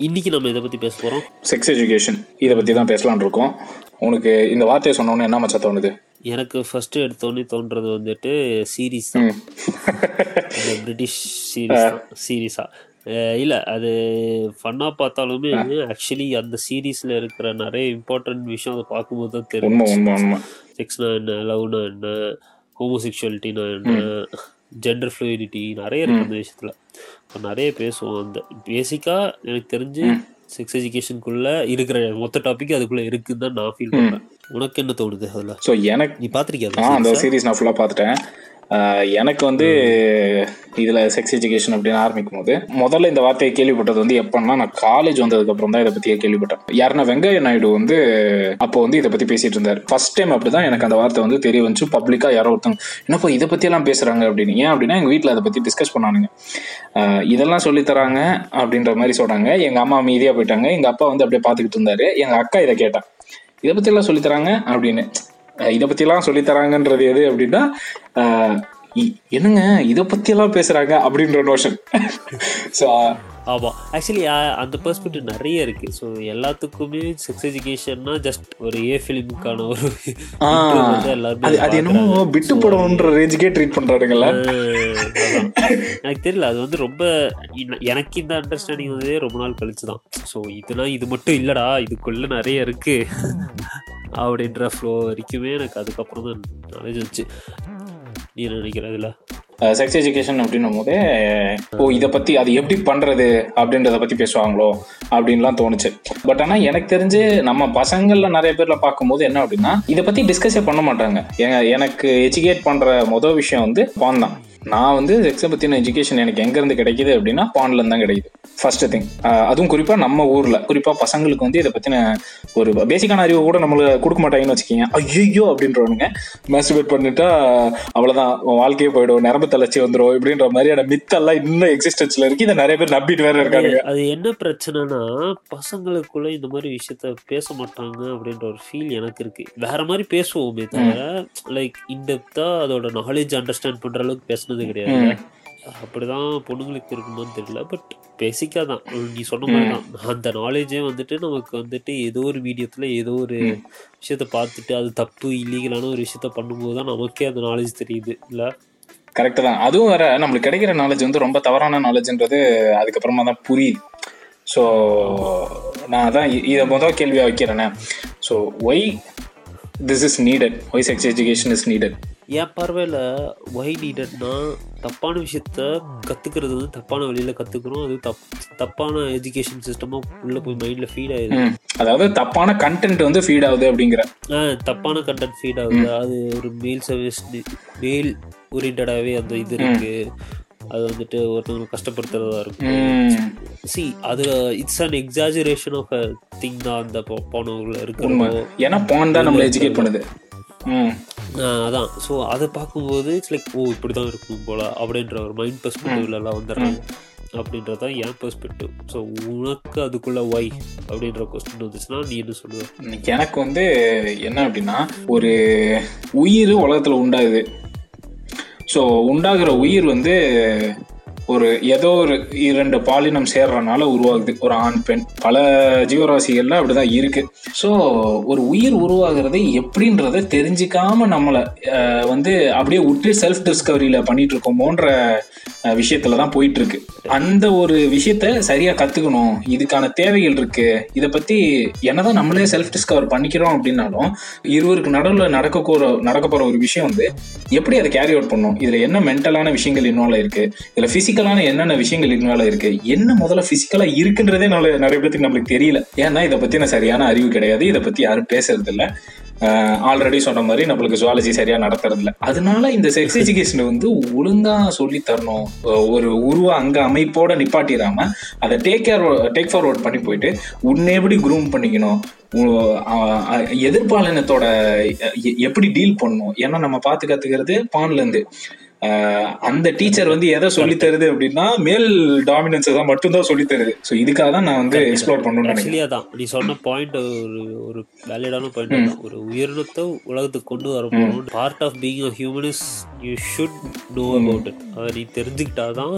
இன்னைக்கு நம்ம இதை பற்றி பேச போகிறோம் செக்ஸ் எஜுகேஷன் இதை பற்றி தான் பேசலாம்னு இருக்கோம். உனக்கு இந்த வார்த்தையை சொன்னோன்னே என்ன மச்சா தோணுது? எனக்கு ஃபர்ஸ்ட் எடுத்தோடனே தோன்றது வந்துட்டு சீரீஸ் தான். பிரிட்டிஷ் சீரீஸ் சீரீஸா இல்லை அது ஃபன்னாக பார்த்தாலுமே ஆக்சுவலி அந்த சீரீஸில் இருக்கிற நிறைய இம்பார்ட்டன்ட் விஷயம் அதை பார்க்கும்போது தான் தெரியும் செக்ஸ்னா என்ன லவ்னா என்ன ஹோமோசெக்சுவலிட்டினா என்ன ஜெண்டர் ஃப்ளூயிடிட்டி நிறைய இருக்கு அந்த விஷயத்தில். இப்போ நிறைய பேசுவோம் அந்த பேசிக்காக எனக்கு தெரிஞ்சு செக்ஸ் எஜுகேஷனுக்குள்ள இருக்கிற மொத்த டாபிக் அதுக்குள்ள இருக்குன்னு தான் நான் ஃபீல் பண்ணுறேன் உனக்கு என்ன தோணுது அதில்? ஸோ எனக்கு நீ பார்த்துருக்கியா அந்த சீரிஸ் நான் ஃபுல்லாக பார்த்துட்டேன் எனக்கு வந்து இதில் செக்ஸ் எஜுகேஷன் அப்படின்னு ஆரம்பிக்கும் போது முதல்ல இந்த வார்த்தையை கேள்விப்பட்டது வந்து எப்போன்னா நான் காலேஜ் வந்ததுக்கு அப்புறம் தான் இதை பற்றியே கேள்விப்பட்டேன். யாருன்னா வெங்கைய நாயுடு வந்து அப்போ வந்து இதை பற்றி பேசிட்டு இருந்தார். ஃபர்ஸ்ட் டைம் அப்படிதான் எனக்கு அந்த வார்த்தை வந்து தெரிய வந்துச்சு. பப்ளிக்காக யாரோ ஒருத்தவங்க என்னப்போ இதை பற்றியெல்லாம் பேசுகிறாங்க அப்படின்னு. ஏன் அப்படின்னா எங்கள் வீட்டில் அதை பற்றி டிஸ்கஸ் பண்ணானுங்க. இதெல்லாம் சொல்லித்தராங்க அப்படின்ற மாதிரி சொல்கிறாங்க எங்கள் அம்மா மீதியாக போயிட்டாங்க. எங்கள் அப்பா வந்து அப்படியே பார்த்துக்கிட்டு இருந்தார். எங்கள் அக்கா இதை கேட்டான் இதை பற்றியெல்லாம் சொல்லித்தராங்க அப்படின்னு. இதை பற்றியெல்லாம் சொல்லித் தராங்கன்றது எது அப்படின்னா என்னங்க இதை பற்றியெல்லாம் பேசுகிறாங்க அப்படின்ற நோஷன் ஸோ ஆமாம் ஆக்சுவலி அந்த பெர்ஸ்பெக்டிவ் நிறைய இருக்கு. ஸோ எல்லாத்துக்குமே செக்ஸ் எஜுகேஷன்னா ஜஸ்ட் ஒரு ஏ ஃபிலிமுக்கான ஒரு எல்லாருமே அது என்னமோ. விட்டு படம்ன்ற ரேஞ்சுக்கே ட்ரீட் அதான். எனக்கு தெரியல அது வந்து ரொம்ப எனக்கு இந்த அண்டர்ஸ்டாண்டிங் வந்து ரொம்ப நாள் கழிச்சு தான் ஸோ இதெல்லாம் இது மட்டும் இல்லடா இதுக்குள்ள நிறைய இருக்கு. அப்படின்ற ஃப்ளோ வரைக்குமே எனக்கு அதுக்கப்புறம் தான் நாலேஜ் வந்துச்சு நீ நினைக்கிறதுல செக்ஸ் எஜுகேஷன் அப்படின்னும் போதே ஓ இதை பற்றி அது எப்படி பண்ணுறது அப்படின்றத பற்றி பேசுவாங்களோ அப்படின்லாம் தோணுச்சு. பட் ஆனால் எனக்கு தெரிஞ்சு நம்ம பசங்களில் நிறைய பேரில் பார்க்கும்போது என்ன அப்படின்னா இதை பற்றி டிஸ்கஸே பண்ண மாட்டாங்க. எனக்கு எஜுகேட் பண்ணுற மொதல் விஷயம் வந்து பான் தான். நான் வந்து செக்ஸை பற்றின எஜுகேஷன் எனக்கு எங்கேருந்து கிடைக்குது அப்படின்னா பான்லேருந்து தான் கிடைக்குது. ஃபர்ஸ்ட் திங் அதுவும் குறிப்பாக நம்ம ஊரில் குறிப்பாக பசங்களுக்கு வந்து இதை பற்றின ஒரு பேசிக்கான அறிவு கூட நம்மளுக்கு கொடுக்க மாட்டாங்கன்னு வச்சுக்கோங்க. ஐயோ அப்படின்றவனுங்க. மேஸ்டிபேட் பண்ணிட்டா அவ்வளோதான் வாழ்க்கையே போயிடும். நரம்பு தளர்ச்சி வந்துடும் இப்படின்ற மாதிரியான மித்தெல்லாம் இன்னும் எக்ஸிஸ்டன்ஸ்ல இருக்கு. இதை நிறைய பேர் நம்பிட்டு வேற இருக்கானுங்க. அது என்ன பிரச்சனைனா பசங்களுக்குள்ள இந்த மாதிரி விஷயத்த பேச மாட்டாங்க அப்படின்ற ஒரு ஃபீல் எனக்கு இருக்கு. வேற மாதிரி பேசுவோமே தவிர லைக் இன்டெப்தா அதோட நாலேஜ் அண்டர்ஸ்டாண்ட் பண்ற அளவுக்கு பேசுனது கிடையாது அப்படிதான் பொண்ணுங்களுக்கு இருக்குமான்னு தெரியல. பட் பேசிக்காக தான் நீ சொன்ன மாதிரி தான் அந்த நாலேஜே வந்துட்டு நமக்கு வந்துட்டு ஏதோ ஒரு மீடியத்தில் ஏதோ ஒரு விஷயத்த பார்த்துட்டு அது தப்பு இல்லீகலான ஒரு விஷயத்த பண்ணும்போது தான் நமக்கே அந்த நாலேஜ் தெரியுது. இல்லை? கரெக்ட் தான் அதுவும் வேற நம்மளுக்கு கிடைக்கிற நாலேஜ் வந்து ரொம்ப தவறான நாலேஜ்ன்றது அதுக்கப்புறமா தான் புரியுது. ஸோ நான் அதான் இதை முதல் கேள்வியாக வைக்கிறேனே. So why this is needed why sex education is needed என் பார்வையில் ஒய் நீடட்னா தப்பான விஷயத்த கற்றுக்கிறது வந்து தப்பான வழியில் கற்றுக்குறோம் அது தப் தப்பான எஜுகேஷன் சிஸ்டமாக உள்ளே போய் மைண்டில் ஃபீட் ஆயிடுது அதாவது தப்பான கண்டென்ட் வந்து ஃபீட் ஆகுது அப்படிங்கிற. ஆ, தப்பான கண்டென்ட் ஃபீட் ஆகுது. அது ஒரு மேல் சர்வீஸ் மேல் ஓரியன்டாகவே அந்த இது இருக்கு. அது வந்துட்டு ஒருத்தவங்களை கஷ்டப்படுத்துறதா இருக்கும் சி அது it's an exaggeration of thing தான் அந்த போனவங்கள உண்மை. இருக்கிறதோ ஏன்னா பான் தான் நம்மளை எஜுகேட் பண்ணுது. அதான். ஸோ அதை பார்க்கும்போது இட்ஸ் லைக் ஓ இப்படி தான் இருக்கும் போல அப்படின்ற ஒரு மைண்ட் பெர்ஸ்பெக்டிவ்லலாம் வந்துடுறாங்க. அப்படின்றது தான் என் பெர்ஸ்பெக்டிவ் ஸோ உனக்கு அதுக்குள்ள ஒய் அப்படின்ற கொஸ்டின் வந்துச்சுன்னா நீ என்ன சொல்லுவ? எனக்கு வந்து என்ன அப்படின்னா ஒரு உயிர் உலகத்தில் உண்டாகுது. ஸோ உண்டாகிற உயிர் வந்து ஒரு ஏதோ ஒரு இரண்டு பாலினம் சேர்றனால உருவாகுது. ஒரு ஆண் பெண். பல ஜீவராசிகள்ல அப்படிதான் இருக்கு. ஸோ ஒரு உயிர் உருவாகிறது எப்படின்றத தெரிஞ்சுக்காம நம்மளை வந்து அப்படியே விட்டு செல்ஃப் டிஸ்கவரியில பண்ணிட்டு இருக்கோமோன்ற விஷயத்துல தான் போயிட்டு இருக்கு அந்த ஒரு விஷயத்த சரியா கத்துக்கணும். இதுக்கான தேவைகள் இருக்கு. இதை பத்தி என்னதான் நம்மளே செல்ஃப் டிஸ்கவர் பண்ணிக்கிறோம் அப்படின்னாலும் இருவருக்கு நடுவில் நடக்க நடக்க போற ஒரு விஷயம் வந்து எப்படி அதை கேரி அவுட் பண்ணும் இதுல என்ன மென்டலான விஷயங்கள் இன்வால்வ் இருக்கு? இதுல பிசிக்கலான என்னென்ன விஷயங்கள் இதனால இருக்கு? என்ன முதல்ல பிசிக்கலா இருக்குன்றதே நல்ல நிறைய பேருக்கு நம்மளுக்கு தெரியல. ஏன்னா இதை பத்தின சரியான அறிவு கிடையாது. இதை பத்தி யாரும் பேசுறது இல்ல ஆல்ரெடி சொன்ன மாதிரி நம்மளுக்கு ஜுவாலஜி சரியா நடத்துறது இல்லை அதனால இந்த செக்ஸ் எஜுகேஷன் வந்து ஒழுங்கா சொல்லி தரணும். ஒரு உருவ அங்க அமைப்போட நிப்பாட்டிடாம அதை டேக் கேர் டேக் ஃபார்வர்ட் பண்ணி போயிட்டு உன்னை எப்படி குரூம் பண்ணிக்கணும்? எதிர்பாலினத்தோட எ- எப்படி டீல் பண்ணணும்? ஏன்னா நம்ம பார்த்து கத்துக்கிறது பான்ல இருந்து. அந்த டீச்சர் வந்து எதை சொல்லி தருது அப்படின்னா மேல் டாமினன்ஸ் தான் மட்டும்தான் சொல்லி தருது. ஸோ இதுக்காக தான் நான் வந்து எக்ஸ்ப்ளோர் பண்ணணும்னு நினைக்கிறேன். அதான். நீ சொன்ன பாயிண்ட் ஒரு ஒரு வேலிடான பாயிண்ட் தான் ஒரு உயிரினத்தை உலகத்துக்கு கொண்டு வர போறோம் part of being a human is you should know about it அதை நீ தெரிஞ்சுக்கிட்டாதான்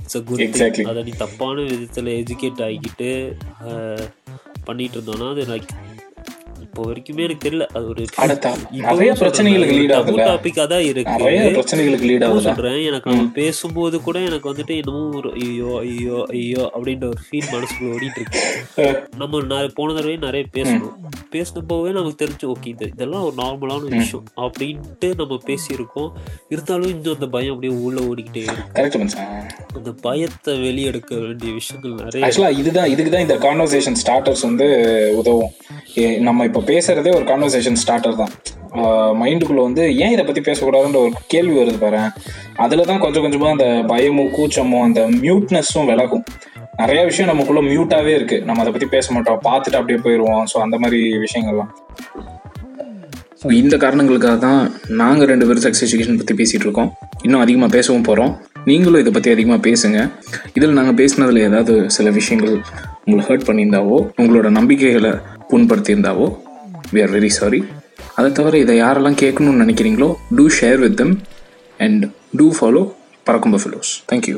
இட்ஸ் அ குட். அதை நீ தப்பான விதத்துல எஜுகேட் ஆகிக்கிட்டு பண்ணிட்டு இருந்தோம்னா அது லைக் இப்போ வரைக்குமே எனக்கு தெரியல. அது ஒரு நிறைய பிரச்சனைகளுக்கு லீட் ஆகுதுல்ல டாபிக்கா தான் இருக்கு. நிறைய பிரச்சனைகளுக்கு லீட் நான் ஆகுதுல சொல்றேன். எனக்கு அவன் பேசும்போது கூட எனக்கு வந்துட்டு என்னமோ ஒரு ஐயோ ஐயோ ஐயோ அப்படின்ற ஒரு ஃபீல் மனசுக்குள்ள ஓடிட்டு இருக்கு. நம்ம போன தடவை நிறைய பேசணும் பேசினப்போவே நமக்கு தெரிஞ்சு ஓகே இது இதெல்லாம் ஒரு நார்மலான விஷயம் அப்படின்ட்டு நம்ம பேசியிருக்கோம். இருந்தாலும் இன்னும் அந்த பயம் அப்படியே உள்ள ஓடிக்கிட்டே இருக்கு. அந்த பயத்தை வெளியெடுக்க வேண்டிய விஷயங்கள் நிறைய இதுதான் இதுக்கு தான் இந்த கான்வர்சேஷன் ஸ்டார்டர்ஸ் வந்து உதவும். நம்ம இப்போ பேசுறதே ஒரு கான்வர்சேஷன் ஸ்டார்டர் தான். மைண்டுக்குள்ள வந்து ஏன் இதை பத்தி பேசக்கூடாதுன்ற ஒரு கேள்வி வருது பாரு. அதுல தான் கொஞ்சம் கொஞ்சமா அந்த பயமும் கூச்சமும் அந்த மியூட்னஸும் விலகும். நிறைய விஷயம் நமக்குள்ள மியூட்டாவே இருக்கு. நம்ம அதை பத்தி பேச மாட்டோம். பார்த்துட்டு அப்படியே போயிடுவோம் ஸோ அந்த மாதிரி விஷயங்கள்லாம். ஸோ இந்த காரணங்களுக்காக தான் நாங்கள் ரெண்டு பேரும் செக்ஸ் எஜுகேஷன் பற்றி பேசிகிட்டு இருக்கோம். இன்னும் அதிகமாக பேசவும் போகிறோம் நீங்களும் இதை பற்றி அதிகமாக பேசுங்க. இதில் நாங்கள் பேசினதில் ஏதாவது சில விஷயங்கள் உங்களை ஹர்ட் பண்ணியிருந்தாவோ உங்களோட நம்பிக்கைகளை புண்படுத்தியிருந்தாவோ? வி ஆர் வெரி சாரி அதை தவிர இதை யாரெல்லாம் கேட்கணும்னு நினைக்கிறீங்களோ to share with them and to follow பறக்கும் பஃபலோஸ் தேங்க்யூ